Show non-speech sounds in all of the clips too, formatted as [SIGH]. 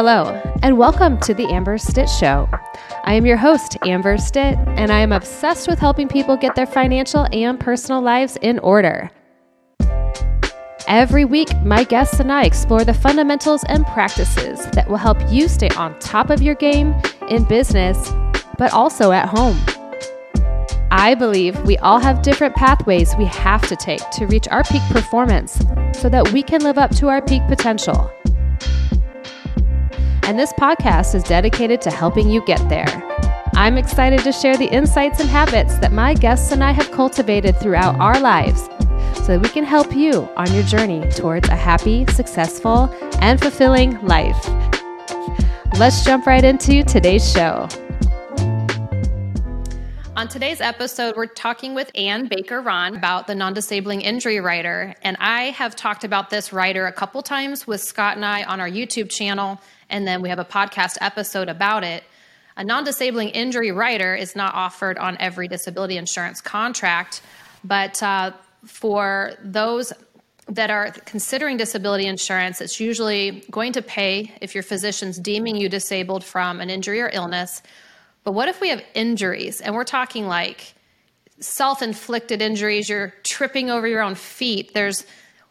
Hello, and welcome to the Amber Stitt Show. I am your host, Amber Stitt, and I am obsessed with helping people get their financial and personal lives in order. Every week, my guests and I explore the fundamentals and practices that will help you stay on top of your game in business, but also at home. I believe we all have different pathways we have to take to reach our peak performance so that we can live up to our peak potential and this podcast is dedicated to helping you get there. I'm excited to share the insights and habits that my guests and I have cultivated throughout our lives so that we can help you on your journey towards a happy, successful, and fulfilling life. Let's jump right into today's show. On today's episode, we're talking with Ann Baker Ronn about the non disabling injury rider. And I have talked about this rider a couple times with Scott and I on our YouTube channel and then we have a podcast episode about it. A non disabling injury rider is not offered on every disability insurance contract, but uh, for those that are considering disability insurance, it's usually going to pay if your physician's deeming you disabled from an injury or illness. But what if we have injuries? And we're talking like self inflicted injuries, you're tripping over your own feet. There's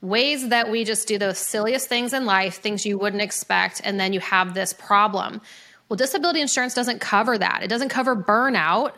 ways that we just do the silliest things in life, things you wouldn't expect, and then you have this problem. Well, disability insurance doesn't cover that. It doesn't cover burnout.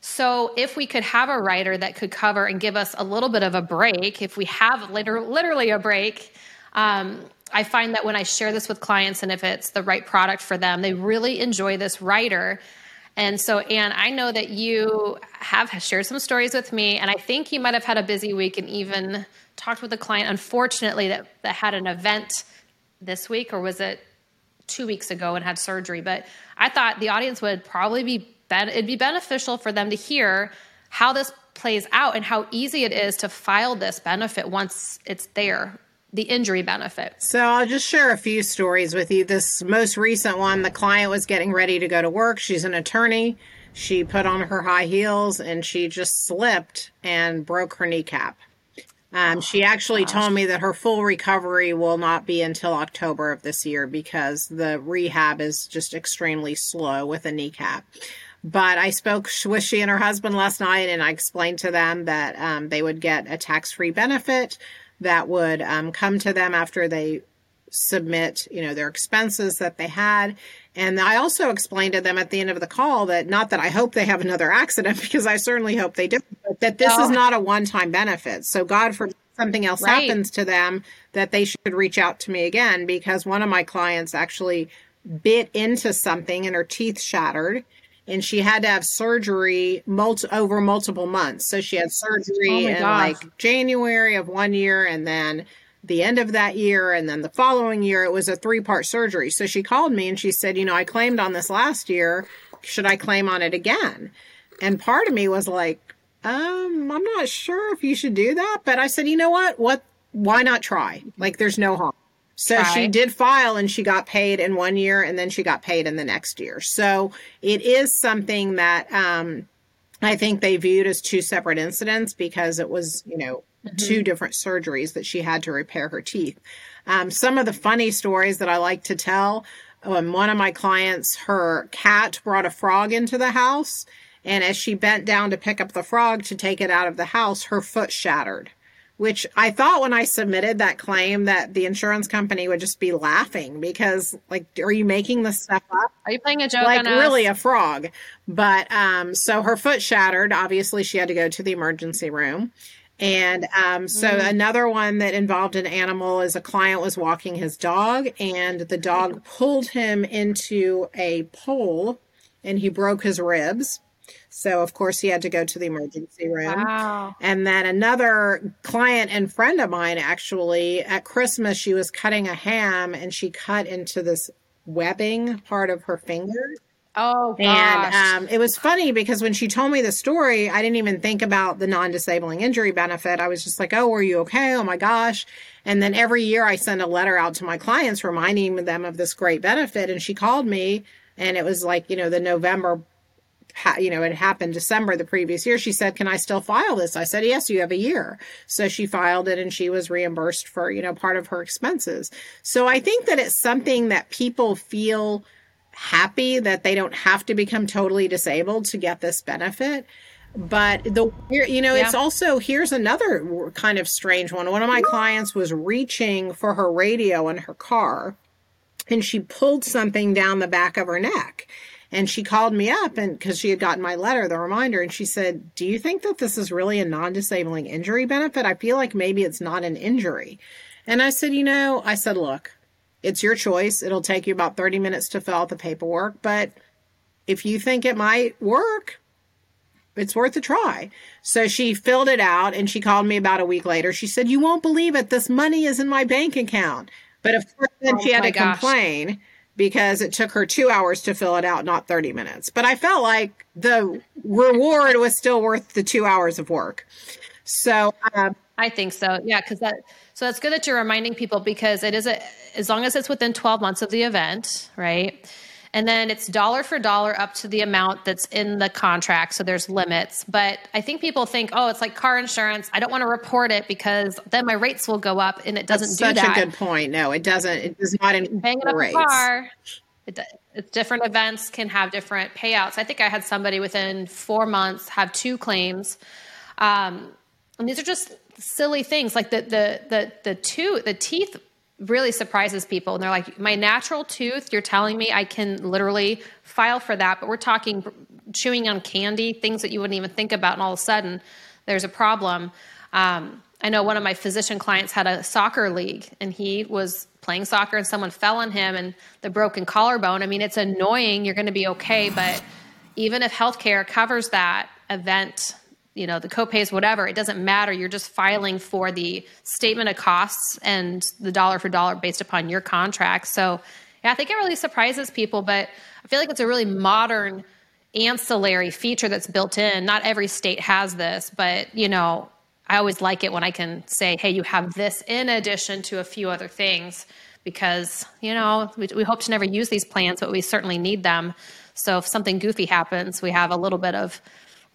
So, if we could have a rider that could cover and give us a little bit of a break, if we have literally a break, um, I find that when I share this with clients and if it's the right product for them, they really enjoy this rider. And so, Ann, I know that you have shared some stories with me, and I think you might have had a busy week and even talked with a client, unfortunately, that, that had an event this week, or was it two weeks ago and had surgery? But I thought the audience would probably be, it'd be beneficial for them to hear how this plays out and how easy it is to file this benefit once it's there the injury benefit. So I'll just share a few stories with you. This most recent one, the client was getting ready to go to work. She's an attorney. She put on her high heels and she just slipped and broke her kneecap. Um, she actually Gosh. told me that her full recovery will not be until October of this year because the rehab is just extremely slow with a kneecap. But I spoke with she and her husband last night, and I explained to them that um, they would get a tax free benefit that would um, come to them after they submit, you know, their expenses that they had. And I also explained to them at the end of the call that not that I hope they have another accident [LAUGHS] because I certainly hope they do, but that this is not a one time benefit. So God forbid something else right. happens to them that they should reach out to me again because one of my clients actually bit into something and her teeth shattered and she had to have surgery multi- over multiple months. So she had surgery oh in gosh. like January of one year and then the end of that year and then the following year it was a three part surgery. So she called me and she said you know i claimed on this last year. Should i claim on it again? And part of me was like um i'm not sure if you should do that. But i said you know what? What? Why not try? Like there's no harm so she did file and she got paid in one year and then she got paid in the next year so it is something that um I think they viewed as two separate incidents because it was, you know, mm-hmm. two different surgeries that she had to repair her teeth. Um, some of the funny stories that I like to tell um, one of my clients, her cat brought a frog into the house. And as she bent down to pick up the frog to take it out of the house, her foot shattered which I thought when I submitted that claim that the insurance company would just be laughing because like are you making this stuff up? Are you playing a joke like really a frog. But um so her foot shattered. Obviously she had to go to the emergency room. And um, so mm. another one that involved an animal is a client was walking his dog and the dog pulled him into a pole and he broke his ribs. So of course he had to go to the emergency room. Wow. And then another client and friend of mine actually at Christmas she was cutting a ham and she cut into this webbing part of her finger Oh, gosh. And um, it was funny because when she told me the story, I didn't even think about the non disabling injury benefit. I was just like, oh, were you okay? Oh my gosh. And then every year I send a letter out to my clients reminding them of this great benefit. And she called me and it was like, you know, the November you know, it happened December the previous year. She said, Can I still file this? I said, Yes, you have a year. So she filed it and she was reimbursed for, you know, part of her expenses. So I think that it's something that people feel happy that they don't have to become totally disabled to get this benefit. But the you know, yeah. it's also here's another kind of strange one. One of my clients was reaching for her radio in her car and she pulled something down the back of her neck. And she called me up and because she had gotten my letter, the reminder, and she said, Do you think that this is really a non disabling injury benefit? I feel like maybe it's not an injury. And I said, You know, I said, Look, it's your choice. It'll take you about 30 minutes to fill out the paperwork, but if you think it might work, it's worth a try. So she filled it out and she called me about a week later. She said, You won't believe it. This money is in my bank account. But of course, then oh she had to gosh. complain because it took her two hours to fill it out, not 30 minutes. But I felt like the reward was still worth the two hours of work. So um, I think so. Yeah. Cause that, so that's good that you're reminding people because it is a, as long as it's within 12 months of the event, right? And then it's dollar for dollar up to the amount that's in the contract. So there's limits. But I think people think, oh, it's like car insurance. I don't want to report it because then my rates will go up, and it doesn't that's do such that. Such a good point. No, it doesn't. It does not banging up rates. a car. It, it's different events can have different payouts. I think I had somebody within four months have two claims. Um, and these are just silly things like the the the the two the teeth really surprises people. And they're like, my natural tooth, you're telling me I can literally file for that, but we're talking chewing on candy, things that you wouldn't even think about, and all of a sudden there's a problem. Um, I know one of my physician clients had a soccer league and he was playing soccer and someone fell on him and the broken collarbone. I mean, it's annoying. You're going to be okay. But even if healthcare covers that event, you know the copays whatever it doesn't matter. You're just filing for the statement of costs and the dollar for dollar based upon your contract. So yeah i think it really surprises people but i feel like it's a really modern ancillary feature that's built in. Not every state has this but you know i always like it when i can say hey you have this in addition to a few other things because you know we, we hope to never use these plans but we certainly need them. So if something goofy happens we have a little bit of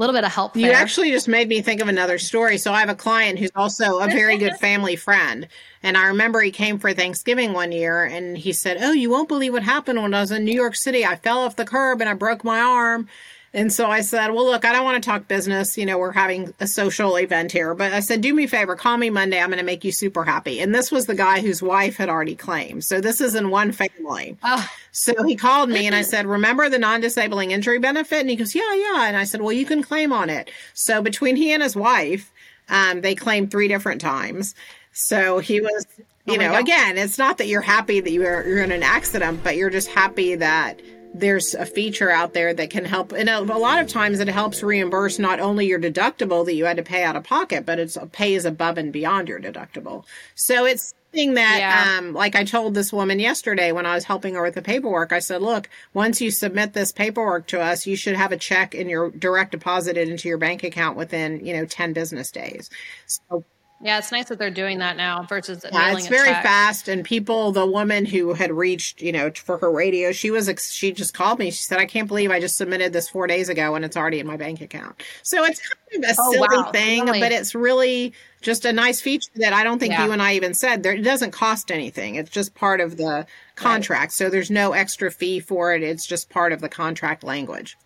little bit of help there. You actually just made me think of another story. So I have a client who's also a very good [LAUGHS] family friend. And I remember he came for Thanksgiving one year and he said, Oh, you won't believe what happened when I was in New York City. I fell off the curb and I broke my arm. And so I said, Well, look, I don't want to talk business. You know, we're having a social event here. But I said, Do me a favor, call me Monday. I'm going to make you super happy. And this was the guy whose wife had already claimed. So this is in one family. Oh. So he called me and I said, Remember the non disabling injury benefit? And he goes, Yeah, yeah. And I said, Well, you can claim on it. So between he and his wife, um, they claimed three different times. So he was, you oh know, God. again, it's not that you're happy that you're, you're in an accident, but you're just happy that there's a feature out there that can help. And a, a, lot of times it helps reimburse not only your deductible that you had to pay out of pocket, but it's pays above and beyond your deductible. So it's something that, yeah. um, like I told this woman yesterday when I was helping her with the paperwork, I said, look, once you submit this paperwork to us, you should have a check in your direct deposited into your bank account within, you know, 10 business days. So yeah, it's nice that they're doing that now versus yeah, it's very fast. And people, the woman who had reached, you know, for her radio, she was she just called me. She said, "I can't believe I just submitted this four days ago and it's already in my bank account." So it's kind of a oh, silly wow. thing, really? but it's really just a nice feature that I don't think yeah. you and I even said. There, it doesn't cost anything. It's just part of the contract, right. so there's no extra fee for it. It's just part of the contract language.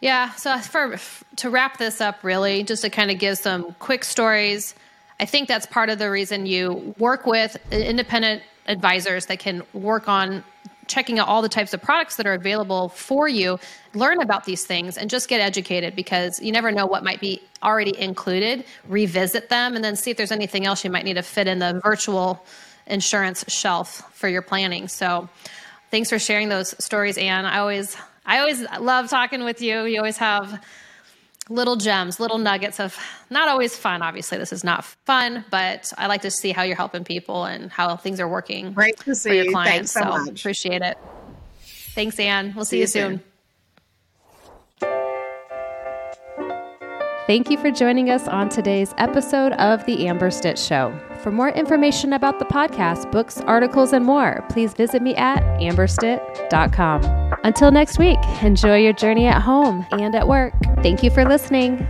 Yeah. So for to wrap this up, really, just to kind of give some quick stories, I think that's part of the reason you work with independent advisors that can work on checking out all the types of products that are available for you, learn about these things, and just get educated because you never know what might be already included. Revisit them and then see if there's anything else you might need to fit in the virtual insurance shelf for your planning. So, thanks for sharing those stories, Ann. I always I always love talking with you. You always have little gems, little nuggets of not always fun. Obviously, this is not fun, but I like to see how you're helping people and how things are working. Great to see for your clients. Thanks so, so much. Appreciate it. Thanks, Ann. We'll see, see you soon. soon. Thank you for joining us on today's episode of The Amber Stitt Show. For more information about the podcast, books, articles, and more, please visit me at amberstitt.com. Until next week, enjoy your journey at home and at work. Thank you for listening.